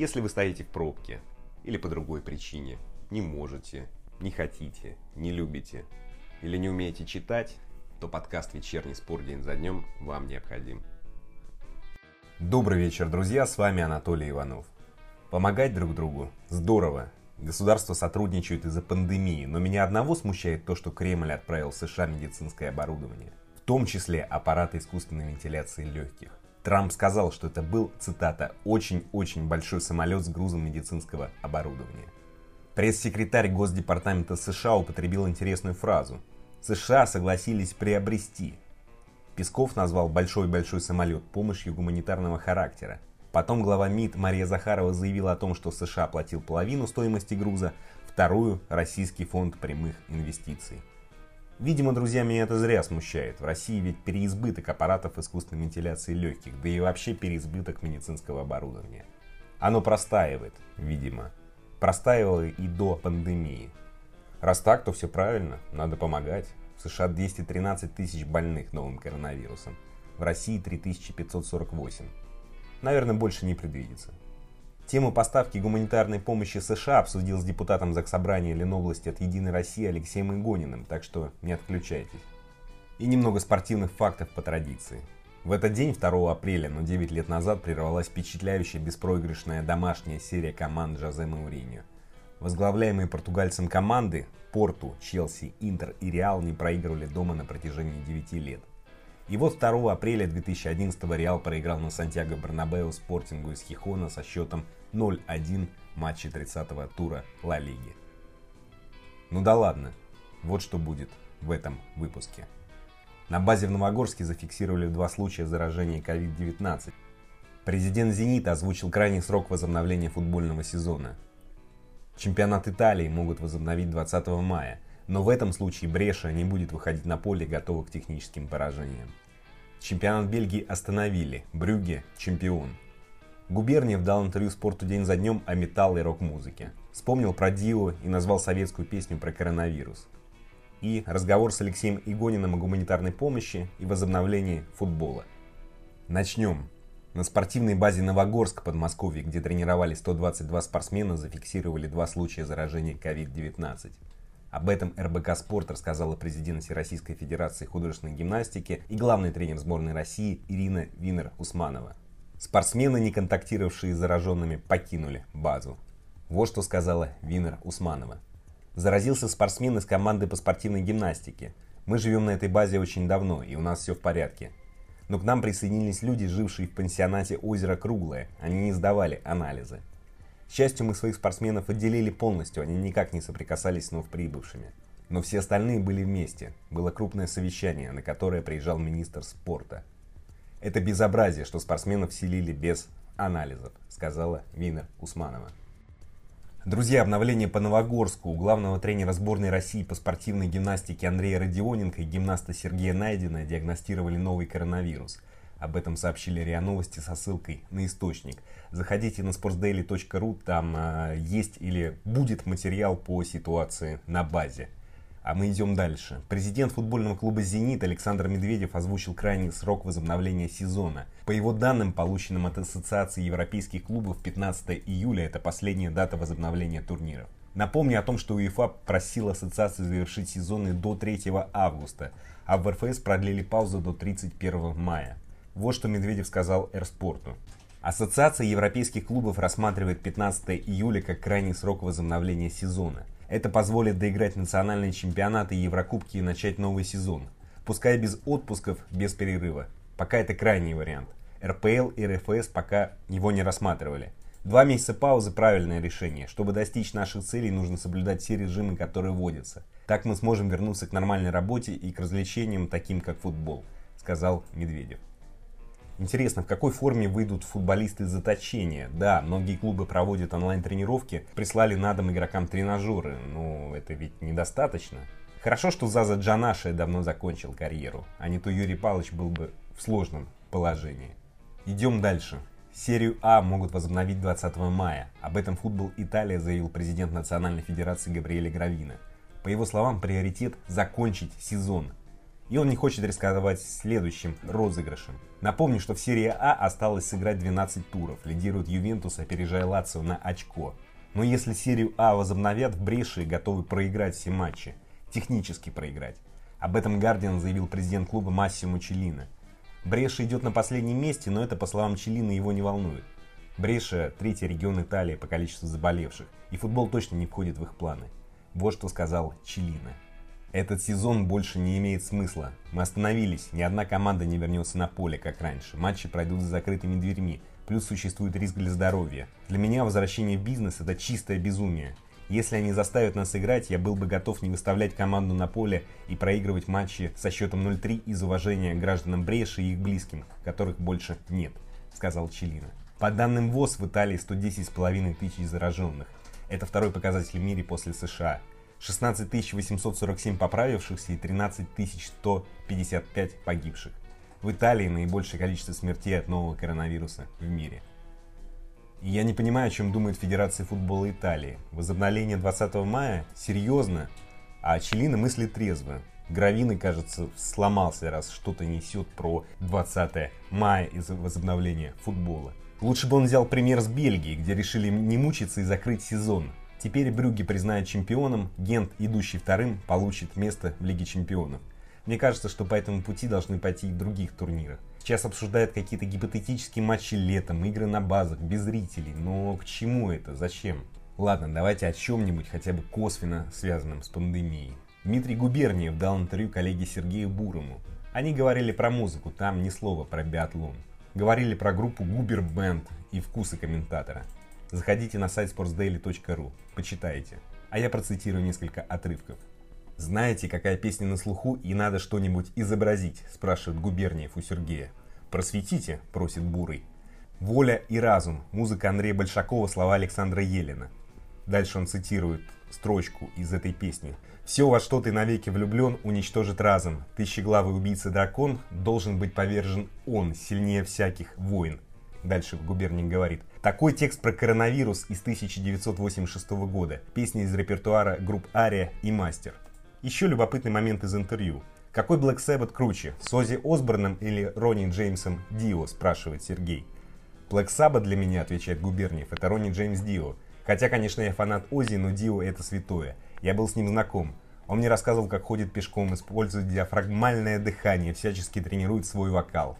Если вы стоите в пробке или по другой причине, не можете, не хотите, не любите или не умеете читать, то подкаст «Вечерний спор день за днем» вам необходим. Добрый вечер, друзья, с вами Анатолий Иванов. Помогать друг другу здорово. Государства сотрудничают из-за пандемии, но меня одного смущает то, что Кремль отправил в США медицинское оборудование, в том числе аппараты искусственной вентиляции легких. Трамп сказал, что это был, цитата, «очень-очень большой самолет с грузом медицинского оборудования». Пресс-секретарь Госдепартамента США употребил интересную фразу. США согласились приобрести. Песков назвал большой-большой самолет помощью гуманитарного характера. Потом глава МИД Мария Захарова заявила о том, что США платил половину стоимости груза, вторую – Российский фонд прямых инвестиций. Видимо, друзья, меня это зря смущает. В России ведь переизбыток аппаратов искусственной вентиляции легких, да и вообще переизбыток медицинского оборудования. Оно простаивает, видимо. Простаивало и до пандемии. Раз так, то все правильно, надо помогать. В США 213 тысяч больных новым коронавирусом. В России 3548. Наверное, больше не предвидится. Тему поставки гуманитарной помощи США обсудил с депутатом Заксобрания Ленобласти от «Единой России» Алексеем Игониным, так что не отключайтесь. И немного спортивных фактов по традиции. В этот день, 2 апреля, но 9 лет назад, прервалась впечатляющая беспроигрышная домашняя серия команд Жозе Мауриньо. Возглавляемые португальцем команды Порту, Челси, Интер и Реал не проигрывали дома на протяжении 9 лет. И вот 2 апреля 2011 Реал проиграл на Сантьяго Барнабео спортингу из Хихона со счетом 0-1 матче 30-го тура Ла Лиги. Ну да ладно, вот что будет в этом выпуске. На базе в Новогорске зафиксировали два случая заражения COVID-19. Президент «Зенита» озвучил крайний срок возобновления футбольного сезона. Чемпионат Италии могут возобновить 20 мая, но в этом случае Бреша не будет выходить на поле, готовых к техническим поражениям. Чемпионат Бельгии остановили, Брюгге – чемпион – Губерниев дал интервью спорту день за днем о металл и рок-музыке. Вспомнил про Дио и назвал советскую песню про коронавирус. И разговор с Алексеем Игониным о гуманитарной помощи и возобновлении футбола. Начнем. На спортивной базе Новогорск, Подмосковье, где тренировались 122 спортсмена, зафиксировали два случая заражения COVID-19. Об этом РБК «Спорт» рассказала президент Всероссийской Федерации художественной гимнастики и главный тренер сборной России Ирина Винер-Усманова. Спортсмены, не контактировавшие с зараженными, покинули базу. Вот что сказала Винер Усманова. Заразился спортсмен из команды по спортивной гимнастике. Мы живем на этой базе очень давно, и у нас все в порядке. Но к нам присоединились люди, жившие в пансионате «Озеро Круглое». Они не сдавали анализы. К счастью, мы своих спортсменов отделили полностью, они никак не соприкасались с новоприбывшими. Но все остальные были вместе. Было крупное совещание, на которое приезжал министр спорта. Это безобразие, что спортсменов селили без анализов, сказала Вина Усманова. Друзья, обновление по Новогорску. У главного тренера сборной России по спортивной гимнастике Андрея Родионенко и гимнаста Сергея Найдина диагностировали новый коронавирус. Об этом сообщили РИА Новости со ссылкой на источник. Заходите на sportsdaily.ru, там э, есть или будет материал по ситуации на базе. А мы идем дальше. Президент футбольного клуба «Зенит» Александр Медведев озвучил крайний срок возобновления сезона. По его данным, полученным от Ассоциации европейских клубов, 15 июля – это последняя дата возобновления турниров. Напомню о том, что УЕФА просил ассоциацию завершить сезоны до 3 августа, а в РФС продлили паузу до 31 мая. Вот что Медведев сказал Эрспорту. Ассоциация европейских клубов рассматривает 15 июля как крайний срок возобновления сезона – это позволит доиграть национальные чемпионаты и Еврокубки и начать новый сезон. Пускай без отпусков, без перерыва. Пока это крайний вариант. РПЛ и РФС пока его не рассматривали. Два месяца паузы – правильное решение. Чтобы достичь наших целей, нужно соблюдать все режимы, которые вводятся. Так мы сможем вернуться к нормальной работе и к развлечениям, таким как футбол, сказал Медведев. Интересно, в какой форме выйдут футболисты из заточения? Да, многие клубы проводят онлайн-тренировки, прислали на дом игрокам тренажеры, но это ведь недостаточно. Хорошо, что Заза Джанаши давно закончил карьеру, а не то Юрий Павлович был бы в сложном положении. Идем дальше. Серию А могут возобновить 20 мая. Об этом футбол Италия заявил президент Национальной Федерации Габриэле Гравина. По его словам, приоритет – закончить сезон. И он не хочет рисковать следующим розыгрышем. Напомню, что в серии А осталось сыграть 12 туров. Лидирует Ювентус, опережая Лацио на очко. Но если серию А возобновят, в Бреши готовы проиграть все матчи. Технически проиграть. Об этом Гардиан заявил президент клуба Массимо Челлино. Бреша идет на последнем месте, но это, по словам Челлина, его не волнует. Бреша – третий регион Италии по количеству заболевших, и футбол точно не входит в их планы. Вот что сказал Челлино. Этот сезон больше не имеет смысла. Мы остановились, ни одна команда не вернется на поле, как раньше. Матчи пройдут за закрытыми дверьми, плюс существует риск для здоровья. Для меня возвращение в бизнес – это чистое безумие. Если они заставят нас играть, я был бы готов не выставлять команду на поле и проигрывать матчи со счетом 0-3 из уважения к гражданам Бреши и их близким, которых больше нет, сказал Челина. По данным ВОЗ, в Италии 110,5 тысяч зараженных. Это второй показатель в мире после США. 16 847 поправившихся и 13 155 погибших. В Италии наибольшее количество смертей от нового коронавируса в мире. Я не понимаю, о чем думает Федерация футбола Италии. Возобновление 20 мая? Серьезно? А Челина мыслит трезво. Гравины, кажется, сломался, раз что-то несет про 20 мая из-за возобновления футбола. Лучше бы он взял пример с Бельгии, где решили не мучиться и закрыть сезон. Теперь Брюги признают чемпионом, Гент, идущий вторым, получит место в Лиге чемпионов. Мне кажется, что по этому пути должны пойти и в других турнирах. Сейчас обсуждают какие-то гипотетические матчи летом, игры на базах, без зрителей. Но к чему это? Зачем? Ладно, давайте о чем-нибудь хотя бы косвенно связанном с пандемией. Дмитрий Губерниев дал интервью коллеге Сергею Бурому. Они говорили про музыку, там ни слова про биатлон. Говорили про группу Губер Бенд и вкусы комментатора. Заходите на сайт sportsdaily.ru, почитайте. А я процитирую несколько отрывков. «Знаете, какая песня на слуху и надо что-нибудь изобразить?» – спрашивает Губерниев у Сергея. «Просветите», – просит Бурый. «Воля и разум» – музыка Андрея Большакова, слова Александра Елена. Дальше он цитирует строчку из этой песни. «Все, во что ты навеки влюблен, уничтожит разум. Тысячеглавый убийца-дракон должен быть повержен он, сильнее всяких войн». Дальше губерник говорит. Такой текст про коронавирус из 1986 года. Песня из репертуара групп Ария и Мастер. Еще любопытный момент из интервью. Какой Black Sabbath круче, с Оззи Осборном или Ронни Джеймсом Дио, спрашивает Сергей. Black Sabbath для меня, отвечает Губерниев, это Ронни Джеймс Дио. Хотя, конечно, я фанат Оззи, но Дио это святое. Я был с ним знаком. Он мне рассказывал, как ходит пешком, использует диафрагмальное дыхание, всячески тренирует свой вокал.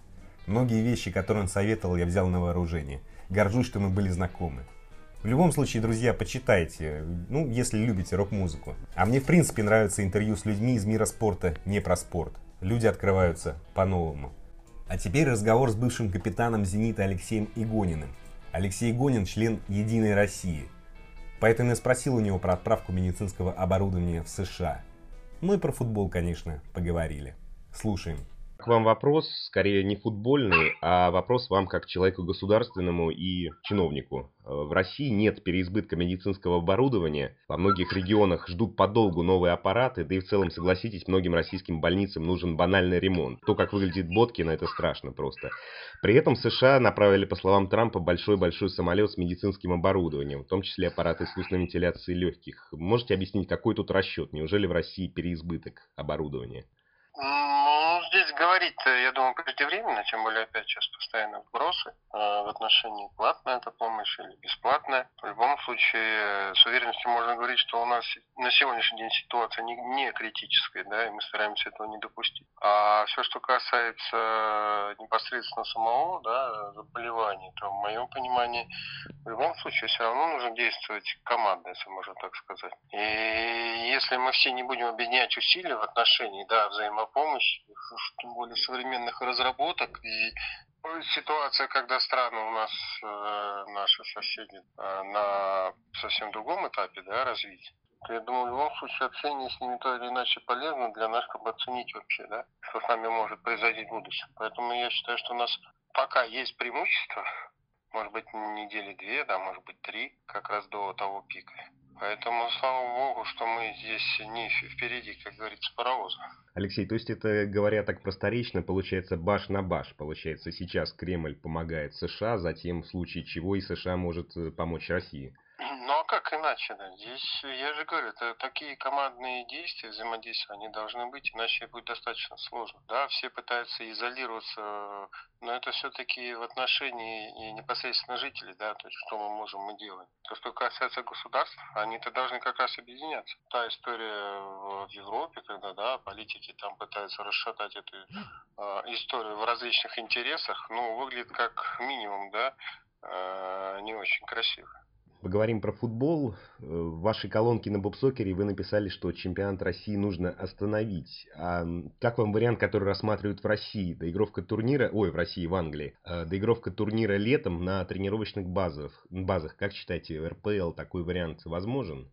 Многие вещи, которые он советовал, я взял на вооружение. Горжусь, что мы были знакомы. В любом случае, друзья, почитайте, ну, если любите рок-музыку. А мне, в принципе, нравятся интервью с людьми из мира спорта, не про спорт. Люди открываются по-новому. А теперь разговор с бывшим капитаном «Зенита» Алексеем Игониным. Алексей Игонин – член «Единой России». Поэтому я спросил у него про отправку медицинского оборудования в США. Ну и про футбол, конечно, поговорили. Слушаем. К вам вопрос, скорее не футбольный, а вопрос вам как человеку государственному и чиновнику. Э, в России нет переизбытка медицинского оборудования. Во многих регионах ждут подолгу новые аппараты, да и в целом, согласитесь, многим российским больницам нужен банальный ремонт. То, как выглядит Боткина, это страшно просто. При этом США направили, по словам Трампа, большой-большой самолет с медицинским оборудованием, в том числе аппараты искусственной вентиляции легких. Можете объяснить, какой тут расчет? Неужели в России переизбыток оборудования? Здесь говорить я думаю, преждевременно, тем более опять сейчас постоянно вбросы э, в отношении платная эта помощь или бесплатная. В любом случае, с уверенностью можно говорить, что у нас на сегодняшний день ситуация не, не критическая, да, и мы стараемся этого не допустить. А все, что касается непосредственно самого, да, заболевания, то в моем понимании в любом случае все равно нужно действовать командно, если можно так сказать. И если мы все не будем объединять усилия в отношении, да, взаимопомощи, тем более современных разработок и ситуация, когда страны у нас э, наши соседи э, на совсем другом этапе да, развития, я думаю, в любом случае общение с ними то или иначе полезно для нас, чтобы оценить вообще, да, что с нами может произойти в будущем. Поэтому я считаю, что у нас пока есть преимущество, может быть, недели две, да, может быть, три, как раз до того пика. Поэтому, слава богу, что мы здесь не впереди, как говорится, паровоза. Алексей, то есть это, говоря так просторечно, получается баш на баш. Получается, сейчас Кремль помогает США, затем в случае чего и США может э, помочь России. Ну а как иначе, да? Здесь, я же говорю, это такие командные действия, взаимодействия, они должны быть, иначе будет достаточно сложно. Да, все пытаются изолироваться, но это все-таки в отношении и непосредственно жителей, да, то есть что мы можем мы делаем. То, что касается государств, они-то должны как раз объединяться. Та история в Европе, когда, да, политики там пытаются расшатать эту э, историю в различных интересах, ну, выглядит как минимум, да, э, не очень красиво. Поговорим про футбол. Э, в вашей колонке на Бобсокере вы написали, что чемпионат России нужно остановить. А как вам вариант, который рассматривают в России? Доигровка турнира, ой, в России, в Англии. Э, доигровка турнира летом на тренировочных базах. базах. Как считаете, РПЛ такой вариант возможен?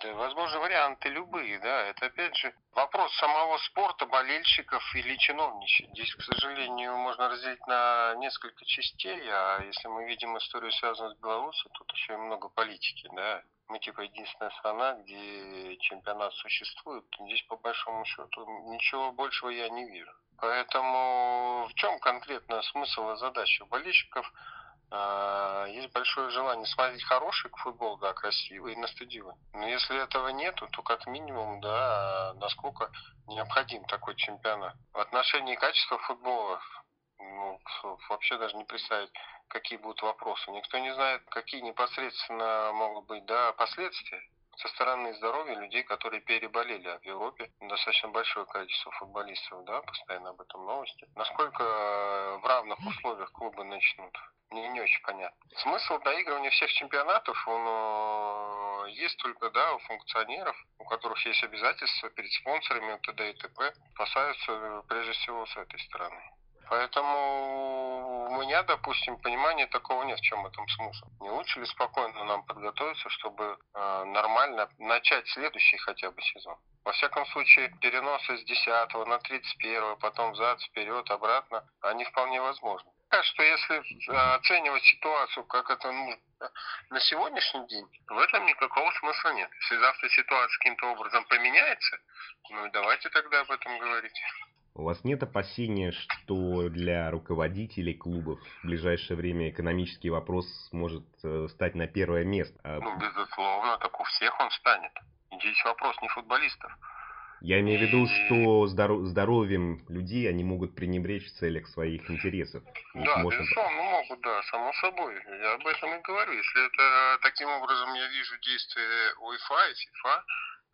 Да, возможно, варианты любые, да. Это, опять же, вопрос самого спорта, болельщиков или чиновничьих. Здесь, к сожалению, можно разделить на несколько частей, а если мы видим историю, связанную с Беларусью, тут еще и много политики, да. Мы, типа, единственная страна, где чемпионат существует. Здесь, по большому счету, ничего большего я не вижу. Поэтому в чем конкретно смысл и задача болельщиков – есть большое желание смотреть хороший футбол, да, красивый на стадионе. Но если этого нету, то как минимум, да, насколько необходим такой чемпионат. В отношении качества футбола, ну, вообще даже не представить, какие будут вопросы. Никто не знает, какие непосредственно могут быть, да, последствия со стороны здоровья людей, которые переболели. А в Европе достаточно большое количество футболистов, да, постоянно об этом новости. Насколько в равных условиях клубы начнут мне не очень понятно. Смысл доигрывания всех чемпионатов, он э, есть только да, у функционеров, у которых есть обязательства перед спонсорами т.д. и т.п. Спасаются э, прежде всего с этой стороны. Поэтому у меня, допустим, понимания такого нет, в чем этом смысл. Не лучше ли спокойно нам подготовиться, чтобы э, нормально начать следующий хотя бы сезон? Во всяком случае, переносы с 10 на 31, потом взад, вперед, обратно, они вполне возможны что если э, оценивать ситуацию, как это нужно на сегодняшний день, в этом никакого смысла нет. Если завтра ситуация каким-то образом поменяется, ну давайте тогда об этом говорить. У вас нет опасения, что для руководителей клубов в ближайшее время экономический вопрос может э, стать на первое место? А ну, безусловно, так у всех он станет. Здесь вопрос не футболистов. Я имею в виду, что здоров, здоровьем людей они могут пренебречь в целях своих интересов. да, можно... безусловно, могут, да, само собой. Я об этом и говорю. Если это таким образом я вижу действия УЕФА и ФИФА,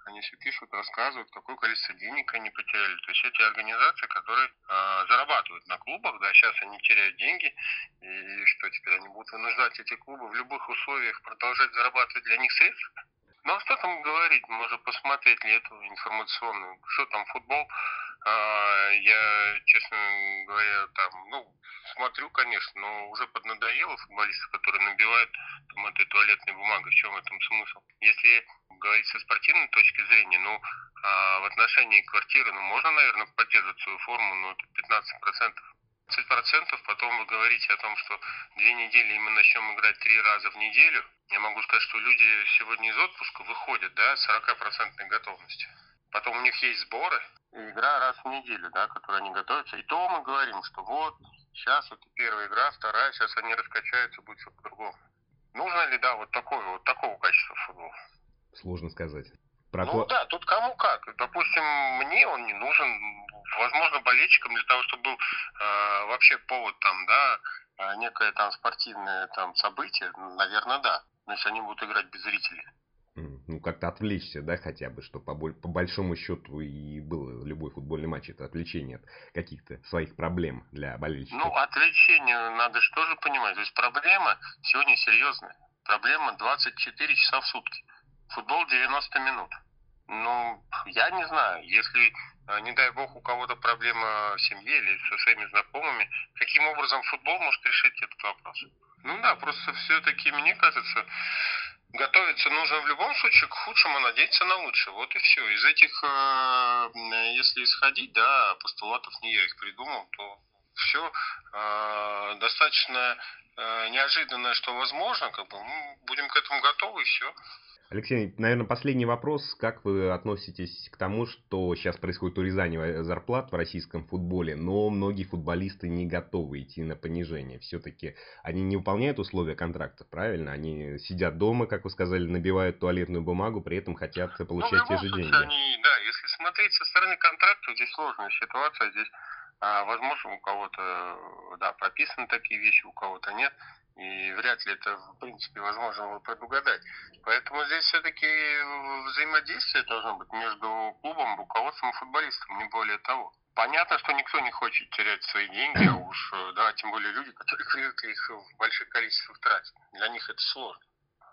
они все пишут, рассказывают, какое количество денег они потеряли. То есть эти организации, которые э, зарабатывают на клубах, да, сейчас они теряют деньги, и что теперь они будут вынуждать эти клубы в любых условиях продолжать зарабатывать для них средства? Ну а что там говорить? Можно посмотреть ли эту информационную. Что там футбол? А, я, честно говоря, там, ну, смотрю, конечно, но уже поднадоело футболистов, которые набивают там этой туалетной бумагой. В чем этом смысл? Если говорить со спортивной точки зрения, ну, а в отношении квартиры, ну, можно, наверное, поддерживать свою форму, но это 15 процентов. 20%, потом вы говорите о том, что две недели и мы начнем играть три раза в неделю. Я могу сказать, что люди сегодня из отпуска выходят, да, с 40% готовностью. Потом у них есть сборы, и игра раз в неделю, да, которой они готовятся. И то мы говорим, что вот, сейчас это первая игра, вторая, сейчас они раскачаются, будет все по-другому. Нужно ли, да, вот такое, вот такого качества футбола? Сложно сказать. Про ну да, тут кому как. Допустим, мне он не нужен, возможно, болельщикам для того, чтобы был э, вообще повод там, да, а, некое там спортивное там событие, наверное, да. Но если они будут играть без зрителей. Ну, как-то отвлечься, да, хотя бы, что по, по большому счету и был любой футбольный матч, это отвлечение от каких-то своих проблем для болельщиков. Ну, отвлечение надо же тоже понимать. То есть проблема сегодня серьезная. Проблема 24 часа в сутки. Футбол 90 минут. Ну, я не знаю, если, э, не дай бог, у кого-то проблема в семье или со своими знакомыми, каким образом футбол может решить этот вопрос? Ну да, просто все-таки, мне кажется, готовиться нужно в любом случае к худшему, надеяться на лучшее. Вот и все. Из этих, э, если исходить, да, постулатов не я их придумал, то все э, достаточно неожиданное, что возможно, как бы мы будем к этому готовы и все. Алексей, наверное, последний вопрос. Как вы относитесь к тому, что сейчас происходит урезание зарплат в российском футболе, но многие футболисты не готовы идти на понижение? Все-таки они не выполняют условия контракта, правильно? Они сидят дома, как вы сказали, набивают туалетную бумагу, при этом хотят ну, получать ну, те же деньги. Они, да, если смотреть со стороны контракта, здесь сложная ситуация, здесь а, возможно, у кого-то, да, прописаны такие вещи, у кого-то нет. И вряд ли это, в принципе, возможно предугадать. Поэтому здесь все-таки взаимодействие должно быть между клубом, руководством и футболистом, не более того. Понятно, что никто не хочет терять свои деньги, а уж, да, тем более люди, которые привыкли их в больших количествах тратить. Для них это сложно.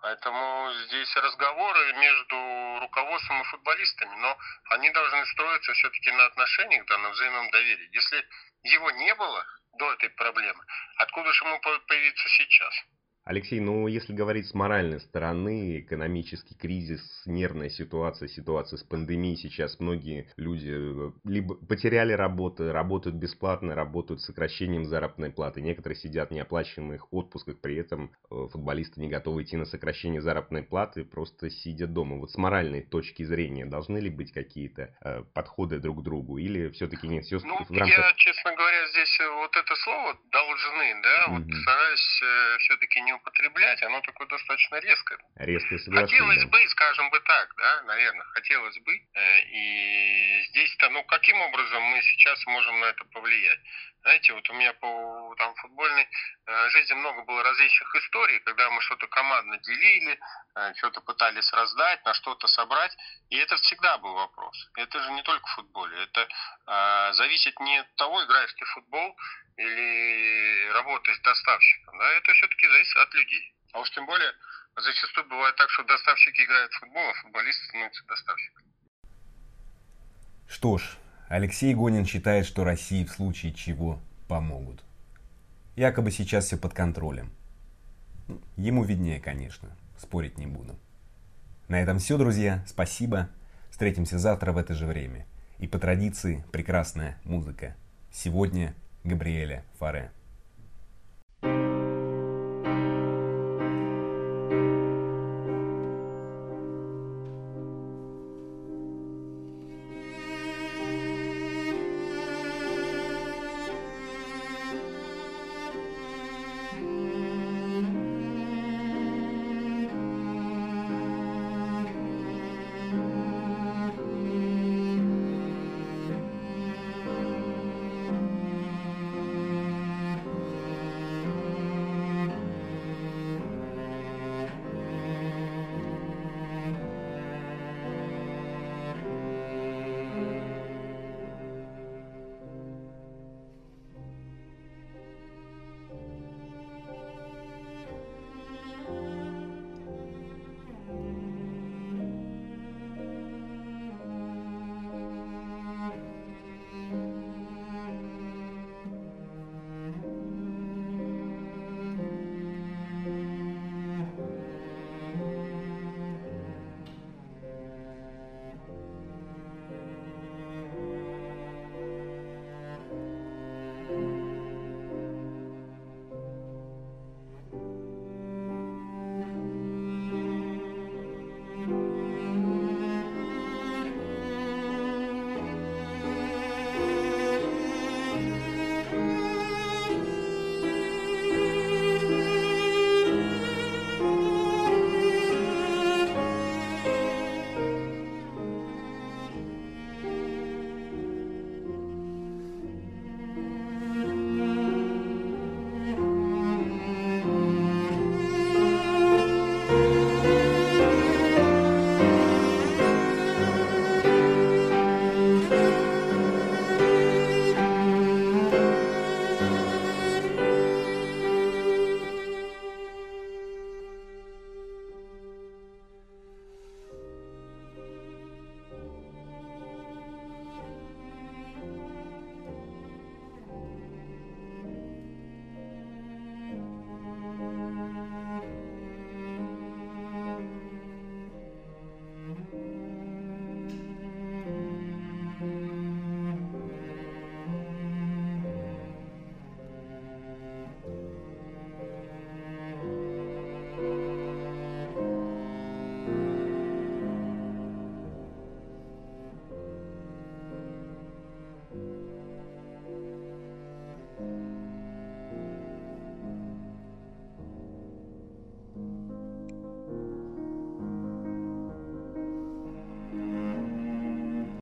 Поэтому здесь разговоры между руководством и футболистами, но они должны строиться все-таки на отношениях, да, на взаимном доверии. Если его не было до этой проблемы, откуда же ему появиться сейчас? Алексей, ну если говорить с моральной стороны, экономический кризис, нервная ситуация, ситуация с пандемией сейчас, многие люди э, либо потеряли работы, работают бесплатно, работают с сокращением заработной платы. Некоторые сидят в неоплачиваемых отпусках, при этом э, футболисты не готовы идти на сокращение заработной платы, просто сидя дома. Вот с моральной точки зрения должны ли быть какие-то э, подходы друг к другу или все-таки нет? Все ну, в рамках... я, честно говоря, здесь э, вот это слово должны, да, mm-hmm. вот стараюсь э, все-таки не не употреблять, оно такое достаточно резкое. Резко Хотелось бы, скажем бы так, да, наверное, хотелось бы. Э, и здесь-то, ну, каким образом мы сейчас можем на это повлиять? Знаете, вот у меня по там, футбольной э, жизни много было различных историй, когда мы что-то командно делили, э, что-то пытались раздать, на что-то собрать. И это всегда был вопрос. Это же не только в футболе. Это э, зависит не от того, играешь ты в футбол или работаешь доставщиком. Да? Это все-таки зависит от людей. А уж тем более, зачастую бывает так, что доставщики играют в футбол, а футболисты становятся доставщиками. Что ж, Алексей Гонин считает, что России в случае чего помогут. Якобы сейчас все под контролем. Ему виднее, конечно, спорить не буду. На этом все, друзья. Спасибо. Встретимся завтра в это же время. И по традиции прекрасная музыка. Сегодня Габриэля Фаре.